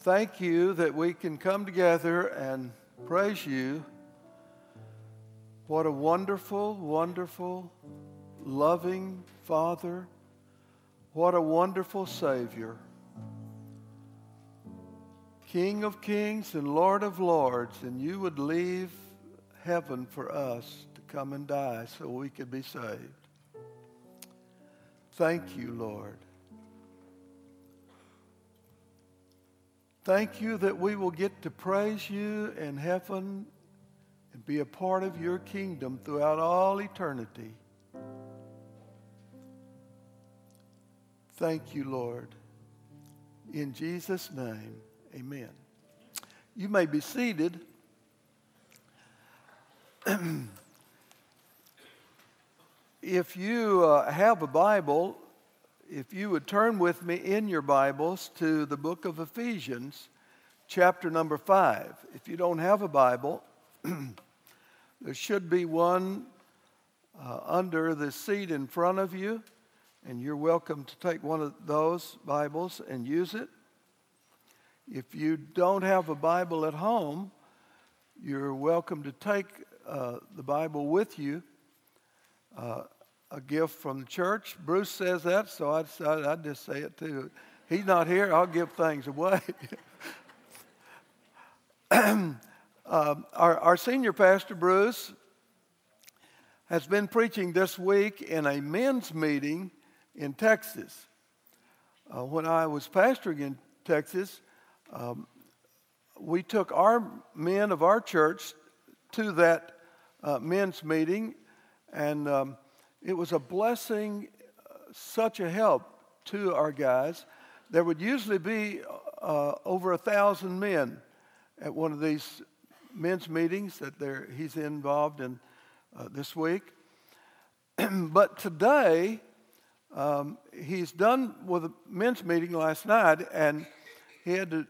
thank you that we can come together and praise you. What a wonderful, wonderful, loving Father. What a wonderful Savior. King of kings and Lord of lords, and you would leave heaven for us to come and die so we could be saved. Thank you, Lord. Thank you that we will get to praise you in heaven and be a part of your kingdom throughout all eternity. Thank you, Lord. In Jesus' name, amen. You may be seated. if you uh, have a Bible, if you would turn with me in your Bibles to the book of Ephesians, chapter number five. If you don't have a Bible, there should be one uh, under the seat in front of you, and you're welcome to take one of those Bibles and use it. If you don't have a Bible at home, you're welcome to take uh, the Bible with you. Uh, a gift from the church. Bruce says that, so I decided I'd just say it too. He's not here, I'll give things away. um, our, our senior pastor, Bruce, has been preaching this week in a men's meeting in Texas. Uh, when I was pastoring in Texas, um, we took our men of our church to that uh, men's meeting, and um, it was a blessing, uh, such a help to our guys. There would usually be uh, over a thousand men at one of these men's meetings that he's involved in uh, this week. but today, um, he's done with a men's meeting last night, and he had to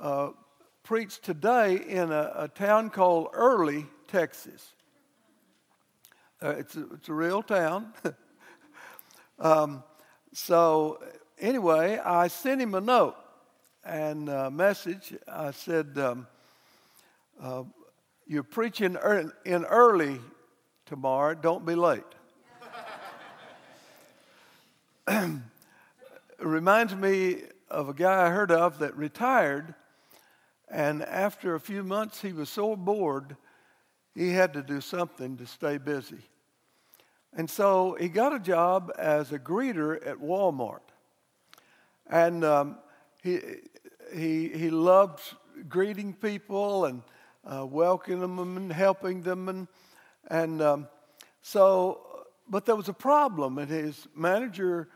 uh, preach today in a, a town called Early, Texas. Uh, it's, a, it's a real town. um, so, anyway, I sent him a note and a message. I said, um, uh, You're preaching in early tomorrow, don't be late. reminds me of a guy I heard of that retired, and after a few months, he was so bored, he had to do something to stay busy. And so he got a job as a greeter at Walmart. And um, he, he, he loved greeting people and uh, welcoming them and helping them. And, and um, so, but there was a problem. And his manager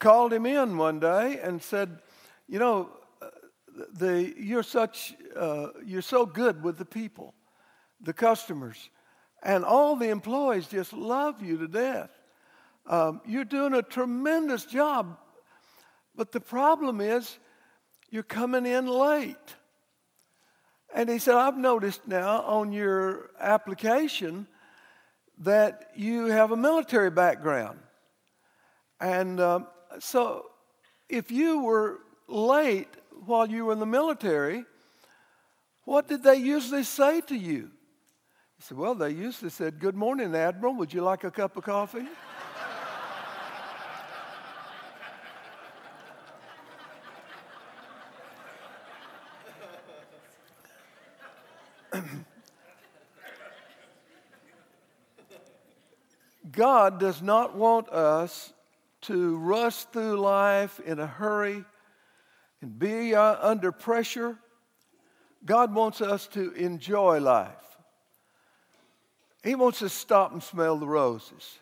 called him in one day and said, You know, uh, the, you're, such, uh, you're so good with the people, the customers. And all the employees just love you to death. Um, you're doing a tremendous job. But the problem is, you're coming in late. And he said, I've noticed now on your application that you have a military background. And um, so if you were late while you were in the military, what did they usually say to you? He said, Well, they usually said, Good morning, Admiral. Would you like a cup of coffee? God does not want us to rush through life in a hurry and be uh, under pressure. God wants us to enjoy life. He wants to stop and smell the roses.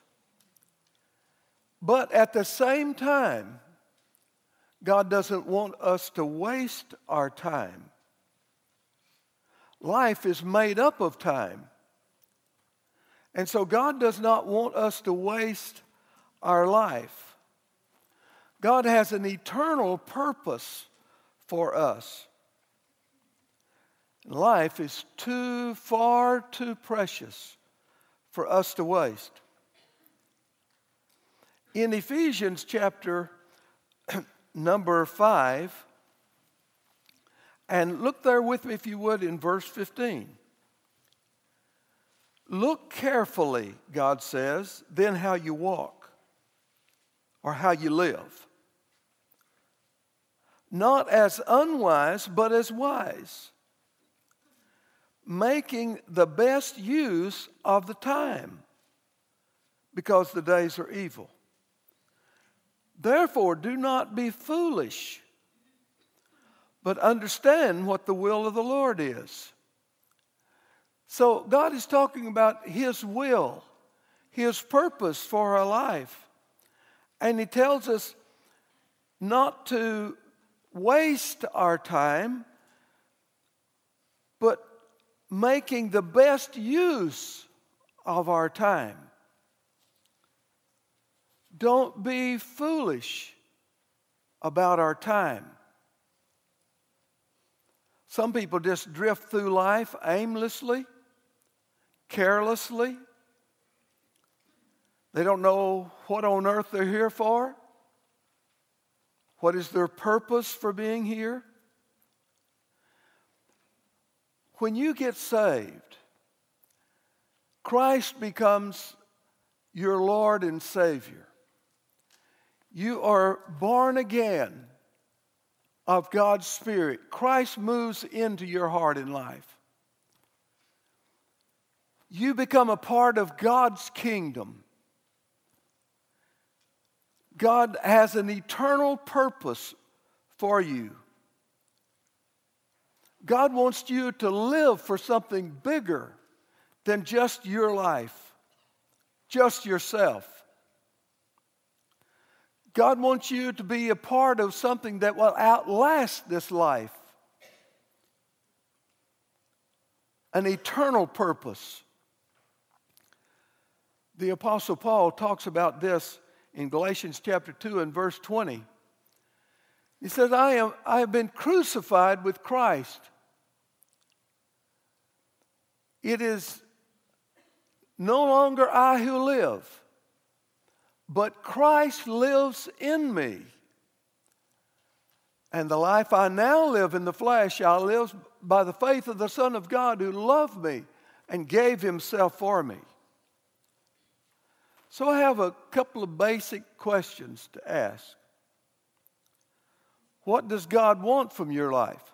But at the same time, God doesn't want us to waste our time. Life is made up of time. And so God does not want us to waste our life. God has an eternal purpose for us. Life is too far too precious for us to waste. In Ephesians chapter number 5, And look there with me, if you would, in verse 15. Look carefully, God says, then how you walk or how you live. Not as unwise, but as wise, making the best use of the time because the days are evil. Therefore, do not be foolish, but understand what the will of the Lord is. So, God is talking about His will, His purpose for our life. And He tells us not to waste our time, but making the best use of our time. Don't be foolish about our time. Some people just drift through life aimlessly, carelessly. They don't know what on earth they're here for. What is their purpose for being here? When you get saved, Christ becomes your Lord and Savior. You are born again of God's Spirit. Christ moves into your heart and life. You become a part of God's kingdom. God has an eternal purpose for you. God wants you to live for something bigger than just your life, just yourself. God wants you to be a part of something that will outlast this life an eternal purpose. The Apostle Paul talks about this in Galatians chapter 2 and verse 20. He says, I, am, I have been crucified with Christ. It is no longer I who live but Christ lives in me. And the life I now live in the flesh, I live by the faith of the Son of God who loved me and gave himself for me. So I have a couple of basic questions to ask. What does God want from your life?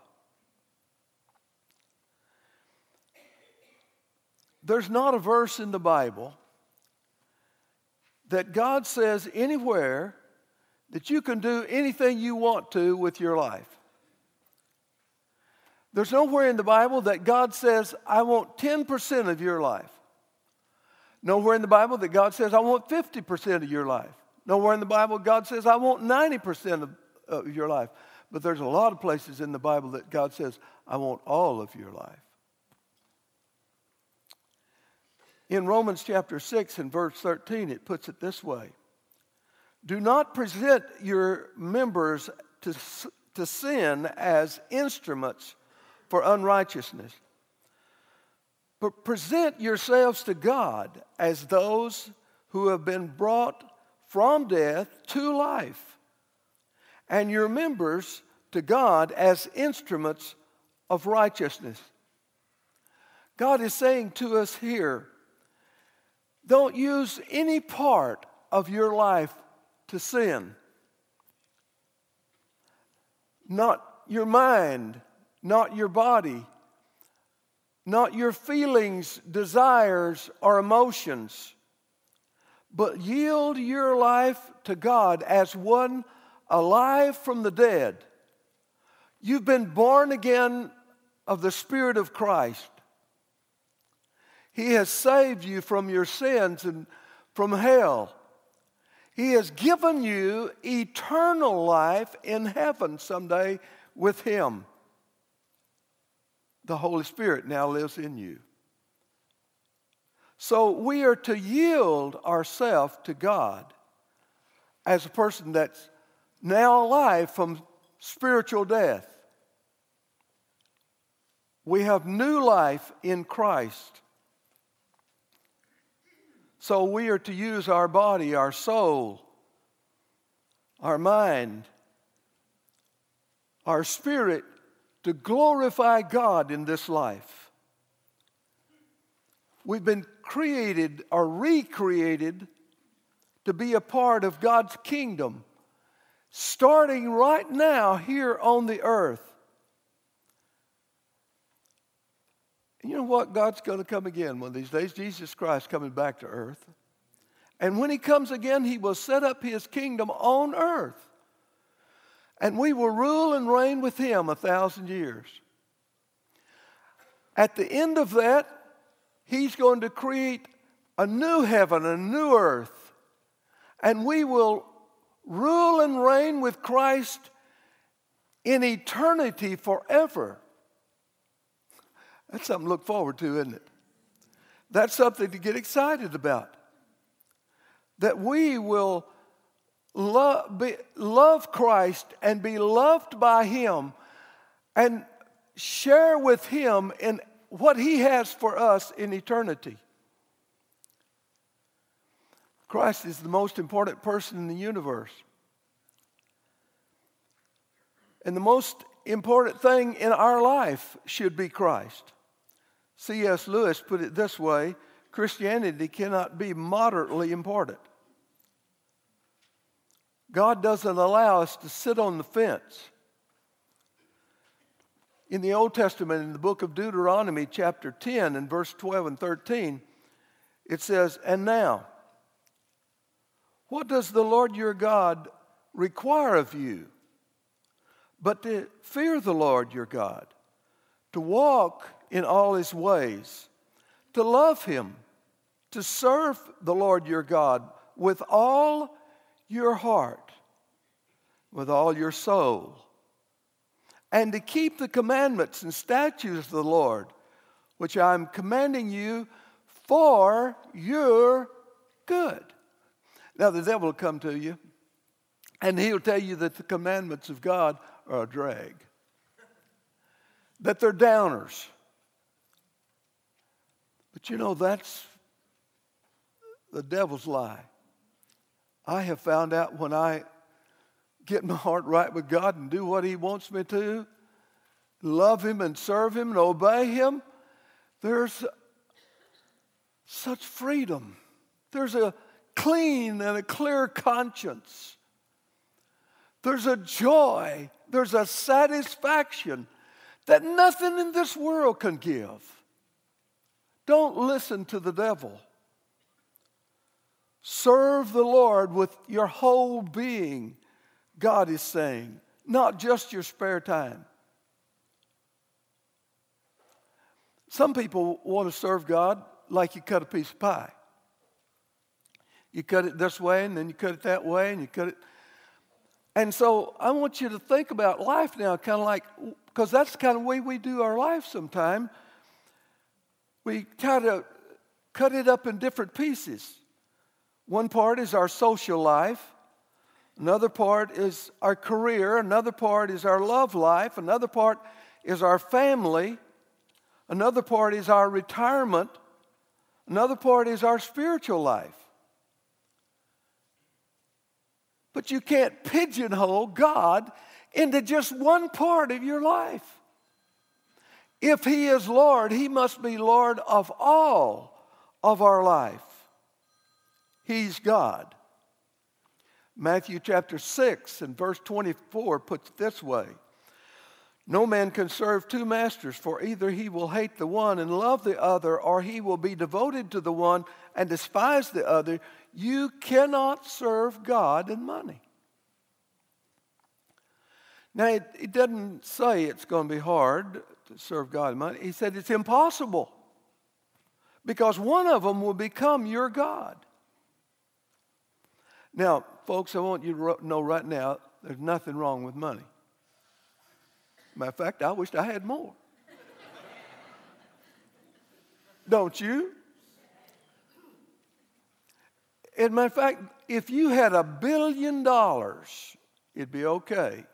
There's not a verse in the Bible that God says anywhere that you can do anything you want to with your life. There's nowhere in the Bible that God says, I want 10% of your life. Nowhere in the Bible that God says, I want 50% of your life. Nowhere in the Bible God says, I want 90% of, of your life. But there's a lot of places in the Bible that God says, I want all of your life. In Romans chapter 6 and verse 13, it puts it this way Do not present your members to, to sin as instruments for unrighteousness, but present yourselves to God as those who have been brought from death to life, and your members to God as instruments of righteousness. God is saying to us here, don't use any part of your life to sin. Not your mind, not your body, not your feelings, desires, or emotions, but yield your life to God as one alive from the dead. You've been born again of the Spirit of Christ. He has saved you from your sins and from hell. He has given you eternal life in heaven someday with Him. The Holy Spirit now lives in you. So we are to yield ourselves to God as a person that's now alive from spiritual death. We have new life in Christ. So we are to use our body, our soul, our mind, our spirit to glorify God in this life. We've been created or recreated to be a part of God's kingdom, starting right now here on the earth. You know what? God's going to come again one of these days. Jesus Christ coming back to earth. And when he comes again, he will set up his kingdom on earth. And we will rule and reign with him a thousand years. At the end of that, he's going to create a new heaven, a new earth. And we will rule and reign with Christ in eternity forever. That's something to look forward to, isn't it? That's something to get excited about. That we will love, be, love Christ and be loved by Him and share with Him in what He has for us in eternity. Christ is the most important person in the universe. And the most important thing in our life should be Christ. C.S. Lewis put it this way Christianity cannot be moderately important. God doesn't allow us to sit on the fence. In the Old Testament, in the book of Deuteronomy, chapter 10, and verse 12 and 13, it says, And now, what does the Lord your God require of you? But to fear the Lord your God, to walk in all his ways, to love him, to serve the Lord your God with all your heart, with all your soul, and to keep the commandments and statutes of the Lord, which I'm commanding you for your good. Now, the devil will come to you, and he'll tell you that the commandments of God are a drag, that they're downers but you know, that's the devil's lie. I have found out when I get my heart right with God and do what He wants me to, love Him and serve Him and obey Him, there's such freedom. There's a clean and a clear conscience. There's a joy. There's a satisfaction that nothing in this world can give. Don't listen to the devil. Serve the Lord with your whole being, God is saying, not just your spare time. Some people want to serve God like you cut a piece of pie. You cut it this way, and then you cut it that way, and you cut it. And so I want you to think about life now, kind of like, because that's the kind of way we do our life sometimes we try to cut it up in different pieces. One part is our social life, another part is our career, another part is our love life, another part is our family, another part is our retirement, another part is our spiritual life. But you can't pigeonhole God into just one part of your life. If He is Lord, He must be Lord of all of our life. He's God. Matthew chapter 6 and verse 24 puts it this way No man can serve two masters, for either he will hate the one and love the other, or he will be devoted to the one and despise the other. You cannot serve God and money. Now, it, it doesn't say it's going to be hard to serve God money. He said it's impossible because one of them will become your God. Now, folks, I want you to know right now there's nothing wrong with money. Matter of fact, I wished I had more. Don't you? And matter of fact, if you had a billion dollars, it'd be okay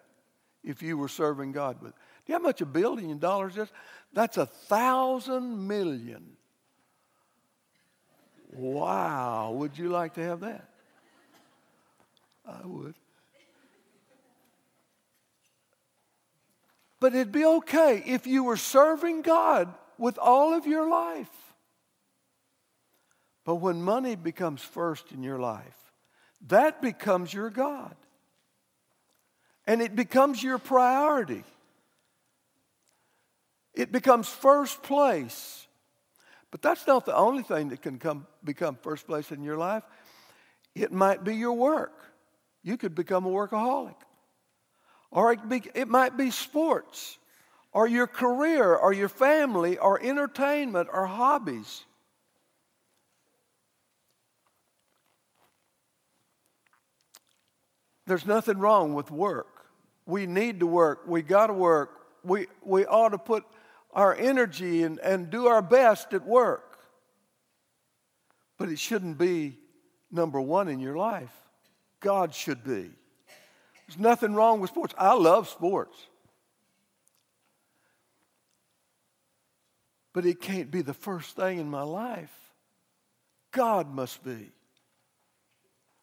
if you were serving God with you know how much a billion dollars is? That's a thousand million. Wow. Would you like to have that? I would. But it'd be okay if you were serving God with all of your life. But when money becomes first in your life, that becomes your God. And it becomes your priority. It becomes first place. But that's not the only thing that can come, become first place in your life. It might be your work. You could become a workaholic. Or it, be, it might be sports, or your career, or your family, or entertainment, or hobbies. There's nothing wrong with work. We need to work. We got to work. We, we ought to put our energy and, and do our best at work. But it shouldn't be number one in your life. God should be. There's nothing wrong with sports. I love sports. But it can't be the first thing in my life. God must be.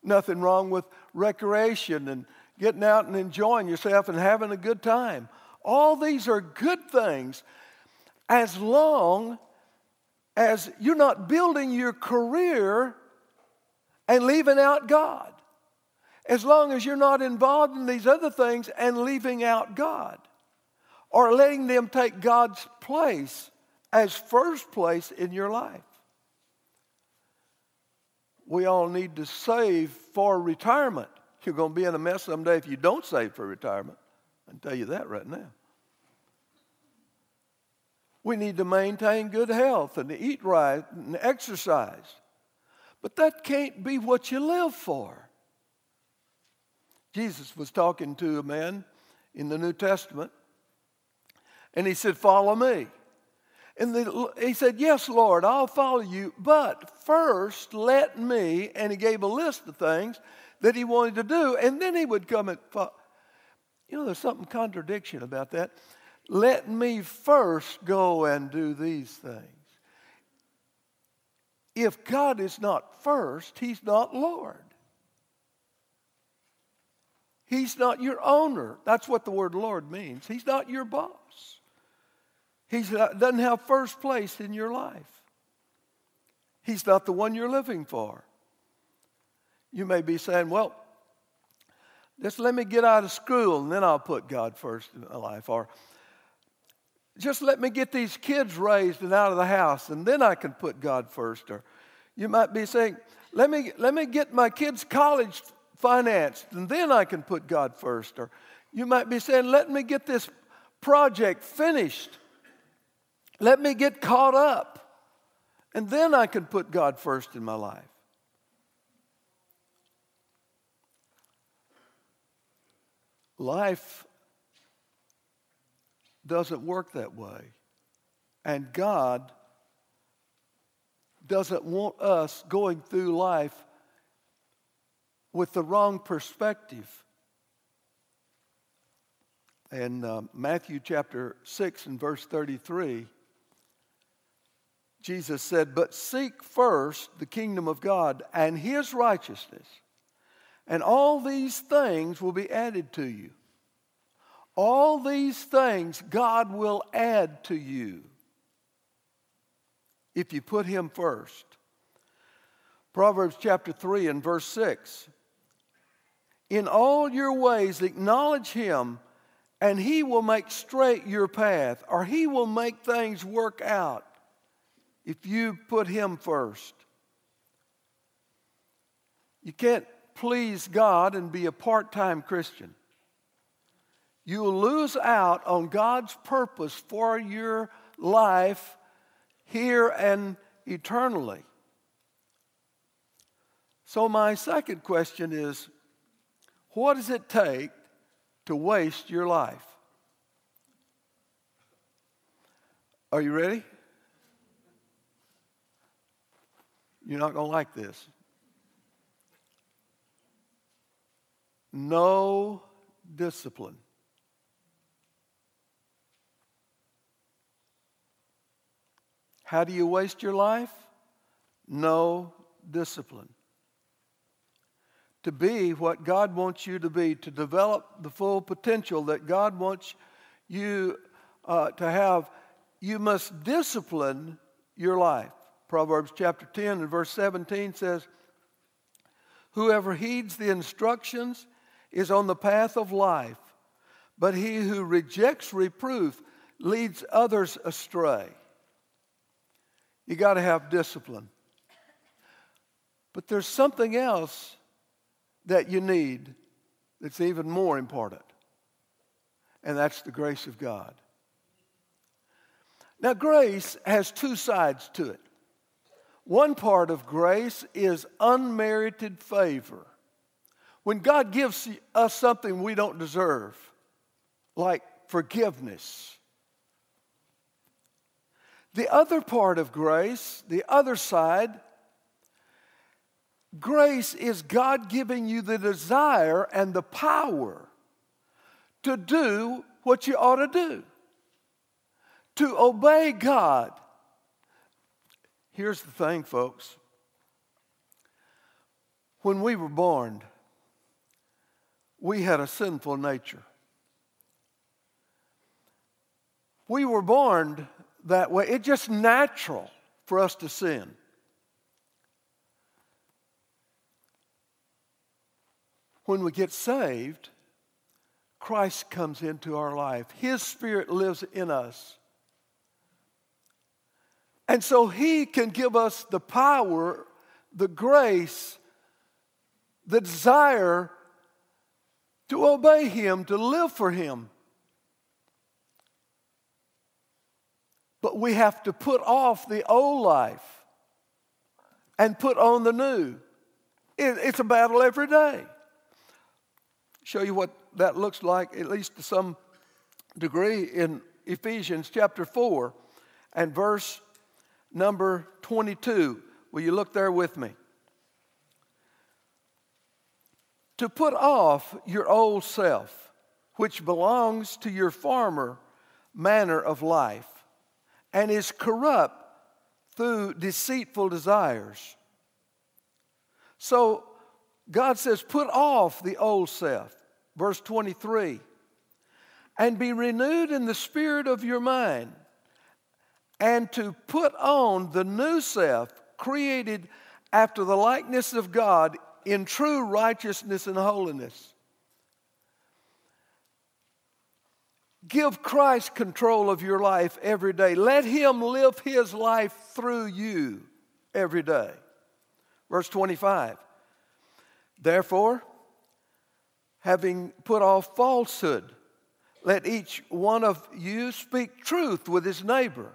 Nothing wrong with recreation and getting out and enjoying yourself and having a good time. All these are good things as long as you're not building your career and leaving out God. As long as you're not involved in these other things and leaving out God or letting them take God's place as first place in your life. We all need to save for retirement. You're going to be in a mess someday if you don't save for retirement. I can tell you that right now. We need to maintain good health and to eat right and exercise. But that can't be what you live for. Jesus was talking to a man in the New Testament, and he said, Follow me. And the, he said, Yes, Lord, I'll follow you, but first let me, and he gave a list of things that he wanted to do, and then he would come and follow. You know, there's something contradiction about that. Let me first go and do these things. If God is not first, He's not Lord. He's not your owner. That's what the word Lord means. He's not your boss. He doesn't have first place in your life. He's not the one you're living for. You may be saying, well, just let me get out of school and then I'll put God first in my life. Or just let me get these kids raised and out of the house, and then I can put God first. Or you might be saying, let me, let me get my kids' college financed, and then I can put God first. Or you might be saying, let me get this project finished. Let me get caught up, and then I can put God first in my life. Life doesn't work that way. And God doesn't want us going through life with the wrong perspective. In uh, Matthew chapter 6 and verse 33, Jesus said, But seek first the kingdom of God and his righteousness, and all these things will be added to you. All these things God will add to you if you put Him first. Proverbs chapter 3 and verse 6 In all your ways acknowledge Him, and He will make straight your path, or He will make things work out if you put Him first. You can't please God and be a part time Christian you will lose out on God's purpose for your life here and eternally. So, my second question is what does it take to waste your life? Are you ready? You're not going to like this. No discipline. How do you waste your life? No discipline. To be what God wants you to be, to develop the full potential that God wants you uh, to have, you must discipline your life. Proverbs chapter 10 and verse 17 says, Whoever heeds the instructions is on the path of life, but he who rejects reproof leads others astray. You got to have discipline. But there's something else that you need that's even more important, and that's the grace of God. Now, grace has two sides to it. One part of grace is unmerited favor. When God gives us something we don't deserve, like forgiveness. The other part of grace, the other side, grace is God giving you the desire and the power to do what you ought to do, to obey God Here's the thing, folks. When we were born, we had a sinful nature. We were born that way. It's just natural for us to sin. When we get saved, Christ comes into our life. His Spirit lives in us. And so He can give us the power, the grace, the desire to obey Him, to live for Him. But we have to put off the old life and put on the new. It, it's a battle every day. Show you what that looks like, at least to some degree, in Ephesians chapter 4 and verse number 22. Will you look there with me? To put off your old self, which belongs to your former manner of life and is corrupt through deceitful desires. So God says, put off the old self. Verse 23 and be renewed in the spirit of your mind and to put on the new self created after the likeness of God in true righteousness and holiness. Give Christ control of your life every day. Let Him live His life through you every day. Verse 25. Therefore, having put off falsehood, let each one of you speak truth with his neighbor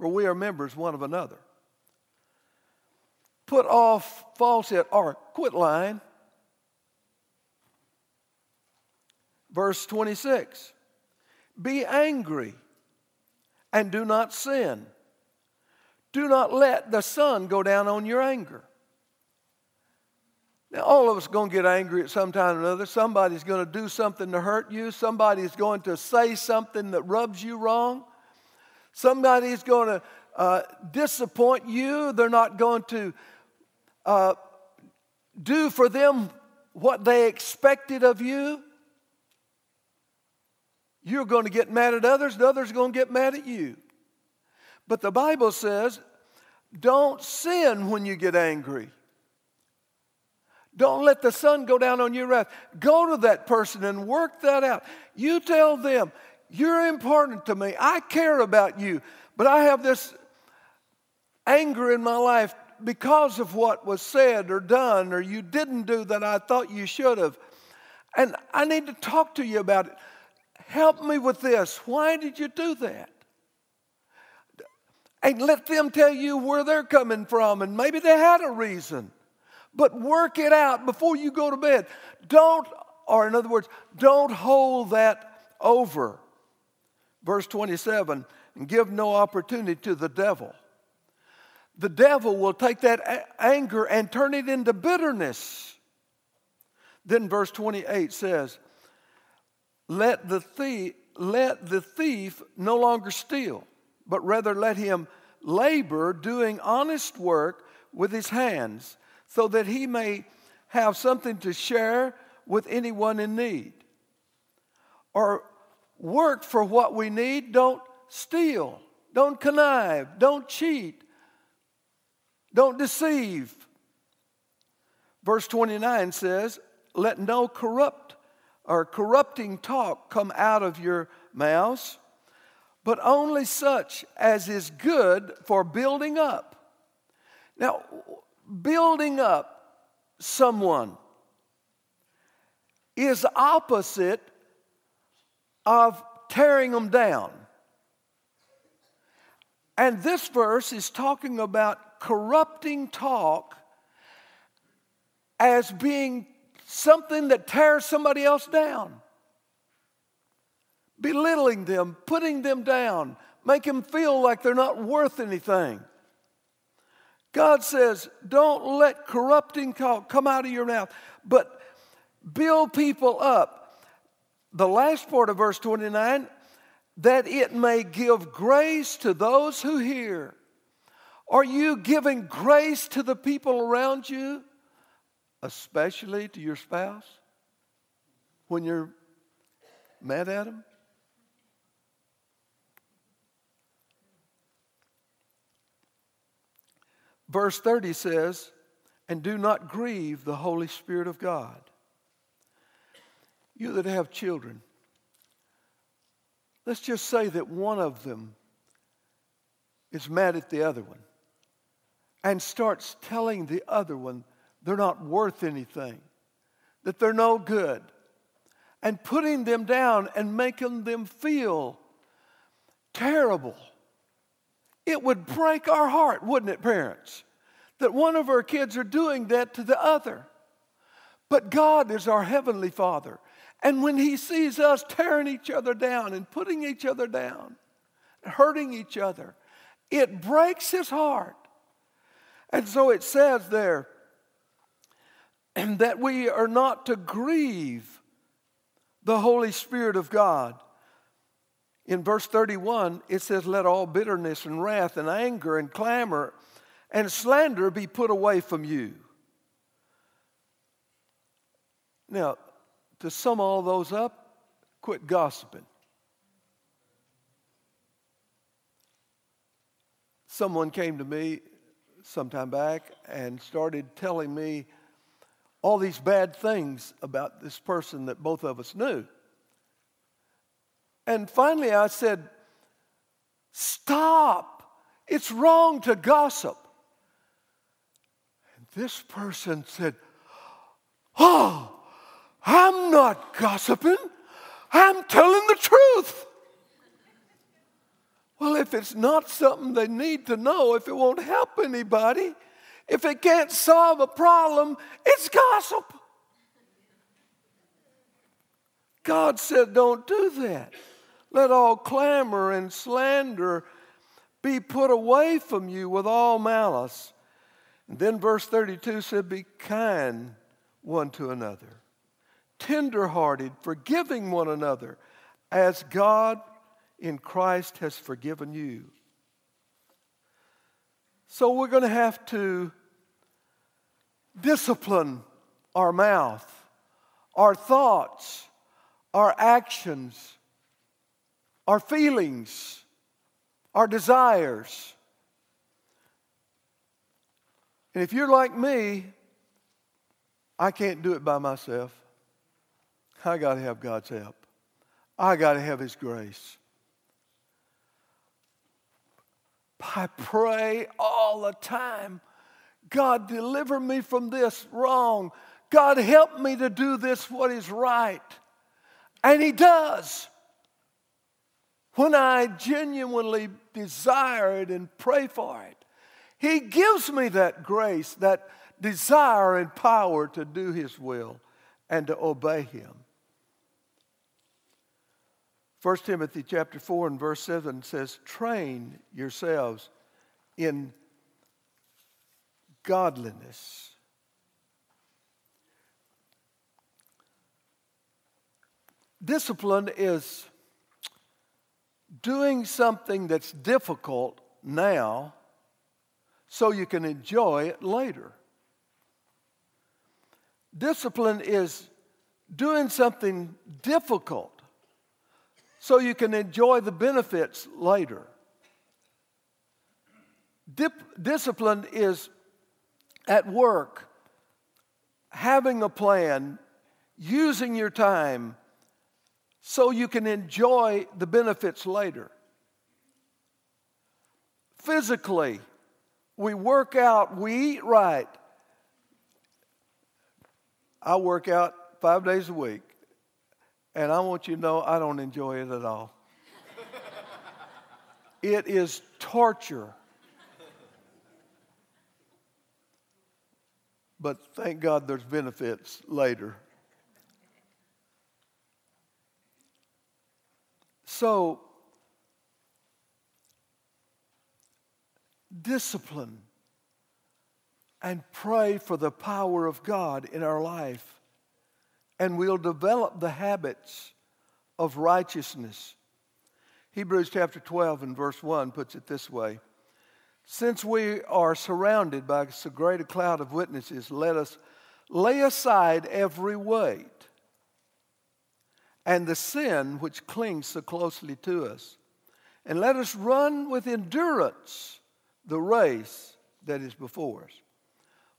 for we are members one of another. Put off falsehood or quit lying. Verse 26 Be angry and do not sin. Do not let the sun go down on your anger. Now, all of us are going to get angry at some time or another. Somebody's going to do something to hurt you. Somebody's going to say something that rubs you wrong. Somebody's going to uh, disappoint you. They're not going to uh, do for them what they expected of you. You're going to get mad at others, and others are going to get mad at you. But the Bible says, don't sin when you get angry. Don't let the sun go down on your wrath. Go to that person and work that out. You tell them, you're important to me. I care about you. But I have this anger in my life because of what was said or done or you didn't do that I thought you should have. And I need to talk to you about it. Help me with this. Why did you do that? And let them tell you where they're coming from, and maybe they had a reason. But work it out before you go to bed. Don't, or in other words, don't hold that over. Verse 27 and give no opportunity to the devil. The devil will take that a- anger and turn it into bitterness. Then verse 28 says, let the, thief, let the thief no longer steal, but rather let him labor doing honest work with his hands, so that he may have something to share with anyone in need. Or work for what we need. Don't steal. Don't connive. Don't cheat. Don't deceive. Verse 29 says, Let no corrupt or corrupting talk come out of your mouths, but only such as is good for building up. Now, building up someone is opposite of tearing them down. And this verse is talking about corrupting talk as being something that tears somebody else down. Belittling them, putting them down, make them feel like they're not worth anything. God says, don't let corrupting talk come out of your mouth, but build people up. The last part of verse 29 that it may give grace to those who hear. Are you giving grace to the people around you, especially to your spouse when you're mad at them? Verse 30 says, And do not grieve the Holy Spirit of God. You that have children, let's just say that one of them is mad at the other one and starts telling the other one they're not worth anything, that they're no good, and putting them down and making them feel terrible. It would break our heart, wouldn't it, parents? That one of our kids are doing that to the other. But God is our Heavenly Father. And when He sees us tearing each other down and putting each other down, hurting each other, it breaks His heart. And so it says there, and that we are not to grieve the Holy Spirit of God. In verse 31, it says, Let all bitterness and wrath and anger and clamor and slander be put away from you. Now, to sum all those up, quit gossiping. Someone came to me some time back and started telling me all these bad things about this person that both of us knew. And finally, I said, Stop. It's wrong to gossip. And this person said, Oh, I'm not gossiping. I'm telling the truth. Well, if it's not something they need to know, if it won't help anybody, if it can't solve a problem, it's gossip. God said, don't do that. Let all clamor and slander be put away from you with all malice. And then verse 32 said, Be kind one to another, tenderhearted, forgiving one another, as God in Christ has forgiven you. So we're going to have to discipline our mouth, our thoughts, our actions our feelings, our desires. And if you're like me, I can't do it by myself. I got to have God's help. I got to have His grace. I pray all the time God, deliver me from this wrong. God, help me to do this what is right. And He does when I genuinely desire it and pray for it, He gives me that grace, that desire and power to do His will and to obey Him. 1 Timothy chapter 4 and verse 7 says, Train yourselves in godliness. Discipline is doing something that's difficult now so you can enjoy it later. Discipline is doing something difficult so you can enjoy the benefits later. Dip, discipline is at work, having a plan, using your time so you can enjoy the benefits later. Physically, we work out, we eat right. I work out five days a week, and I want you to know I don't enjoy it at all. it is torture. But thank God there's benefits later. So, discipline and pray for the power of God in our life, and we'll develop the habits of righteousness. Hebrews chapter 12 and verse 1 puts it this way Since we are surrounded by so great a cloud of witnesses, let us lay aside every weight and the sin which clings so closely to us, and let us run with endurance the race that is before us.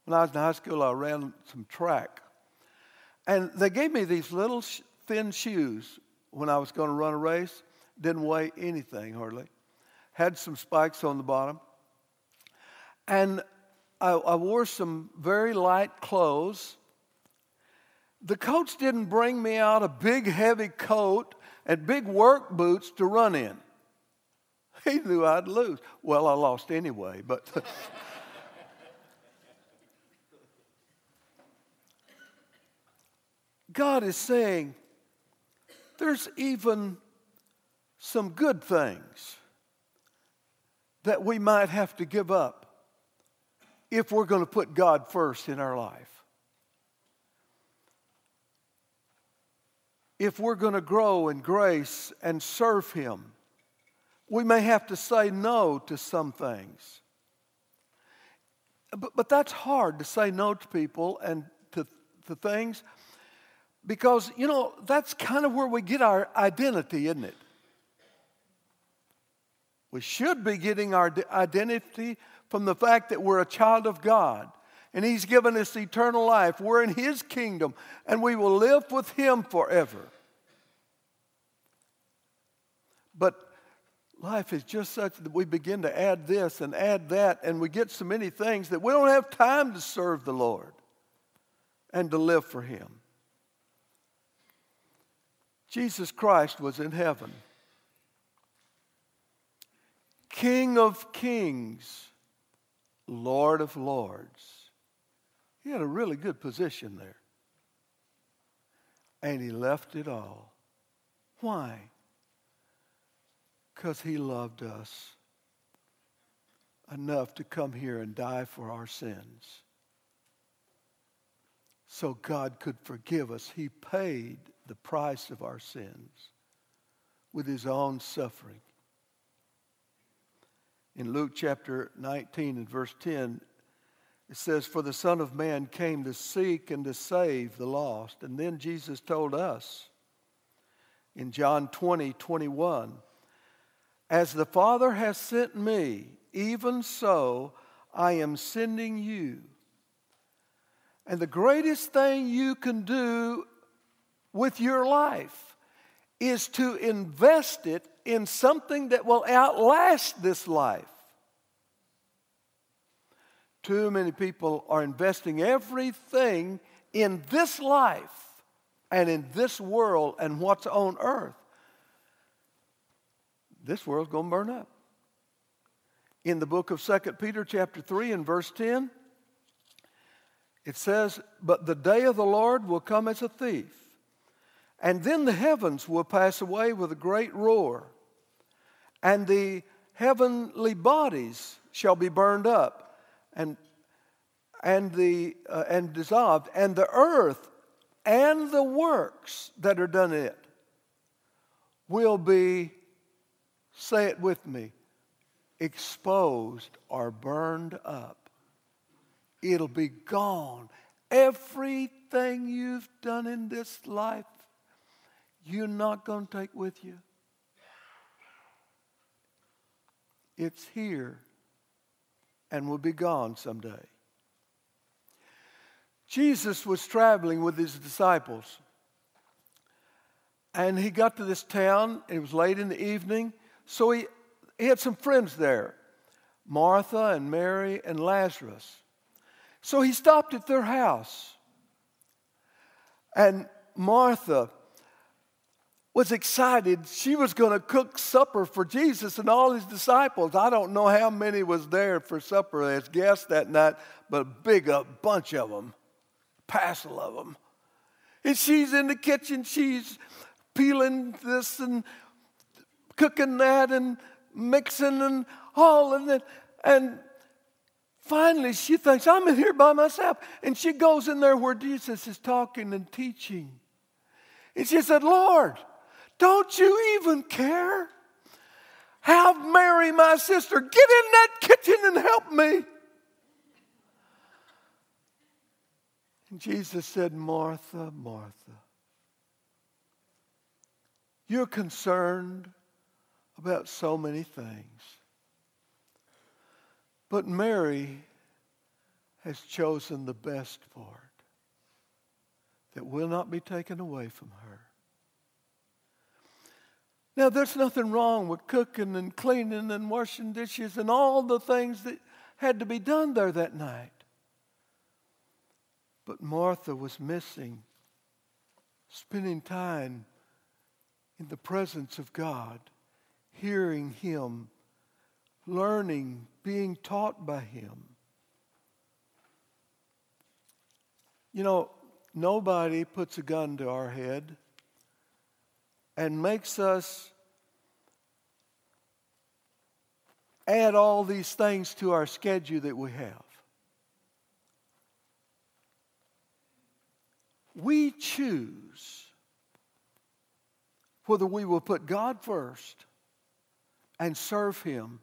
When I was in high school, I ran some track. And they gave me these little thin shoes when I was going to run a race. Didn't weigh anything hardly. Had some spikes on the bottom. And I, I wore some very light clothes. The coach didn't bring me out a big, heavy coat and big work boots to run in. He knew I'd lose. Well, I lost anyway, but. God is saying there's even some good things that we might have to give up if we're going to put God first in our life. If we're going to grow in grace and serve Him we may have to say no to some things. But, but that's hard to say no to people and to, to things because, you know, that's kind of where we get our identity, isn't it? We should be getting our identity from the fact that we're a child of God and He's given us eternal life. We're in His kingdom and we will live with Him forever. But life is just such that we begin to add this and add that, and we get so many things that we don't have time to serve the Lord and to live for Him. Jesus Christ was in heaven, King of kings, Lord of lords. He had a really good position there. And he left it all. Why? Because he loved us enough to come here and die for our sins. So God could forgive us. He paid the price of our sins with his own suffering. In Luke chapter 19 and verse 10, it says, For the Son of Man came to seek and to save the lost. And then Jesus told us in John 20, 21, as the Father has sent me, even so I am sending you. And the greatest thing you can do with your life is to invest it in something that will outlast this life. Too many people are investing everything in this life and in this world and what's on earth this world's going to burn up. In the book of Second Peter, chapter 3, and verse 10, it says, But the day of the Lord will come as a thief, and then the heavens will pass away with a great roar, and the heavenly bodies shall be burned up, and and the uh, and dissolved, and the earth and the works that are done in it will be Say it with me exposed or burned up. It'll be gone. Everything you've done in this life, you're not going to take with you. It's here and will be gone someday. Jesus was traveling with his disciples. And he got to this town, it was late in the evening, so he, he had some friends there Martha and Mary and Lazarus. So he stopped at their house. And Martha was excited. She was going to cook supper for Jesus and all his disciples. I don't know how many was there for supper as guests that night, but a big a bunch of them, passel of them. And she's in the kitchen. She's peeling this and cooking that and mixing and all of it. And finally, she thinks, I'm in here by myself. And she goes in there where Jesus is talking and teaching. And she said, Lord, don't you even care? Have Mary, my sister, get in that kitchen and help me. And Jesus said, Martha, Martha, you're concerned about so many things. But Mary has chosen the best part that will not be taken away from her. Now, there's nothing wrong with cooking and cleaning and washing dishes and all the things that had to be done there that night. But Martha was missing spending time in the presence of God, hearing Him, learning, being taught by Him. You know, nobody puts a gun to our head and makes us add all these things to our schedule that we have. We choose whether we will put God first and serve Him.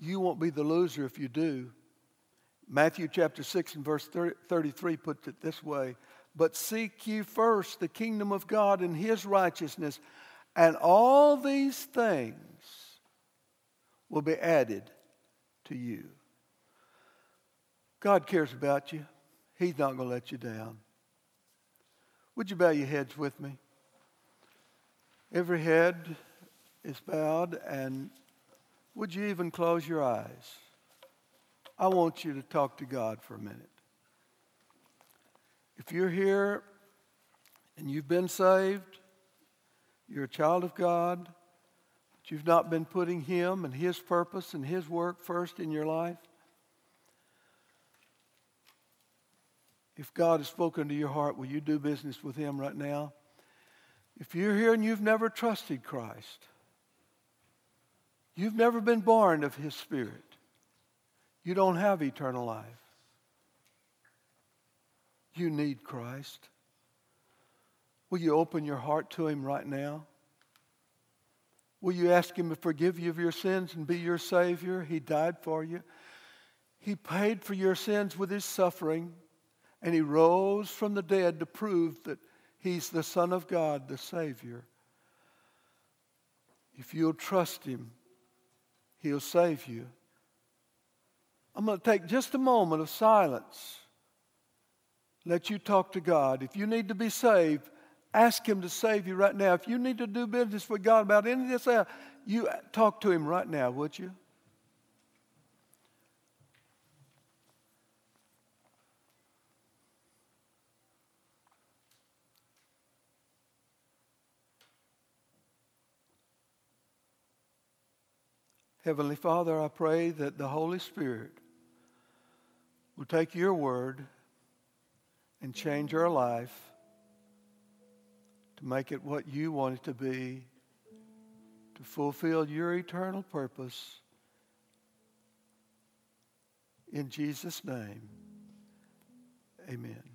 You won't be the loser if you do. Matthew chapter 6 and verse 33 puts it this way But seek ye first the kingdom of God and his righteousness, and all these things will be added to you. God cares about you, He's not going to let you down. Would you bow your heads with me? Every head is bowed, and would you even close your eyes? I want you to talk to God for a minute. If you're here and you've been saved, you're a child of God, but you've not been putting Him and His purpose and His work first in your life, if God has spoken to your heart, will you do business with Him right now? If you're here and you've never trusted Christ, you've never been born of His Spirit, you don't have eternal life. You need Christ. Will you open your heart to Him right now? Will you ask Him to forgive you of your sins and be your Savior? He died for you. He paid for your sins with His suffering, and He rose from the dead to prove that He's the Son of God, the Savior. If you'll trust Him, He'll save you. I'm going to take just a moment of silence. Let you talk to God. If you need to be saved, ask Him to save you right now. If you need to do business with God about any of this, uh, you uh, talk to Him right now, would you? Heavenly Father, I pray that the Holy Spirit will take your word and change our life to make it what you want it to be, to fulfill your eternal purpose. In Jesus' name, amen.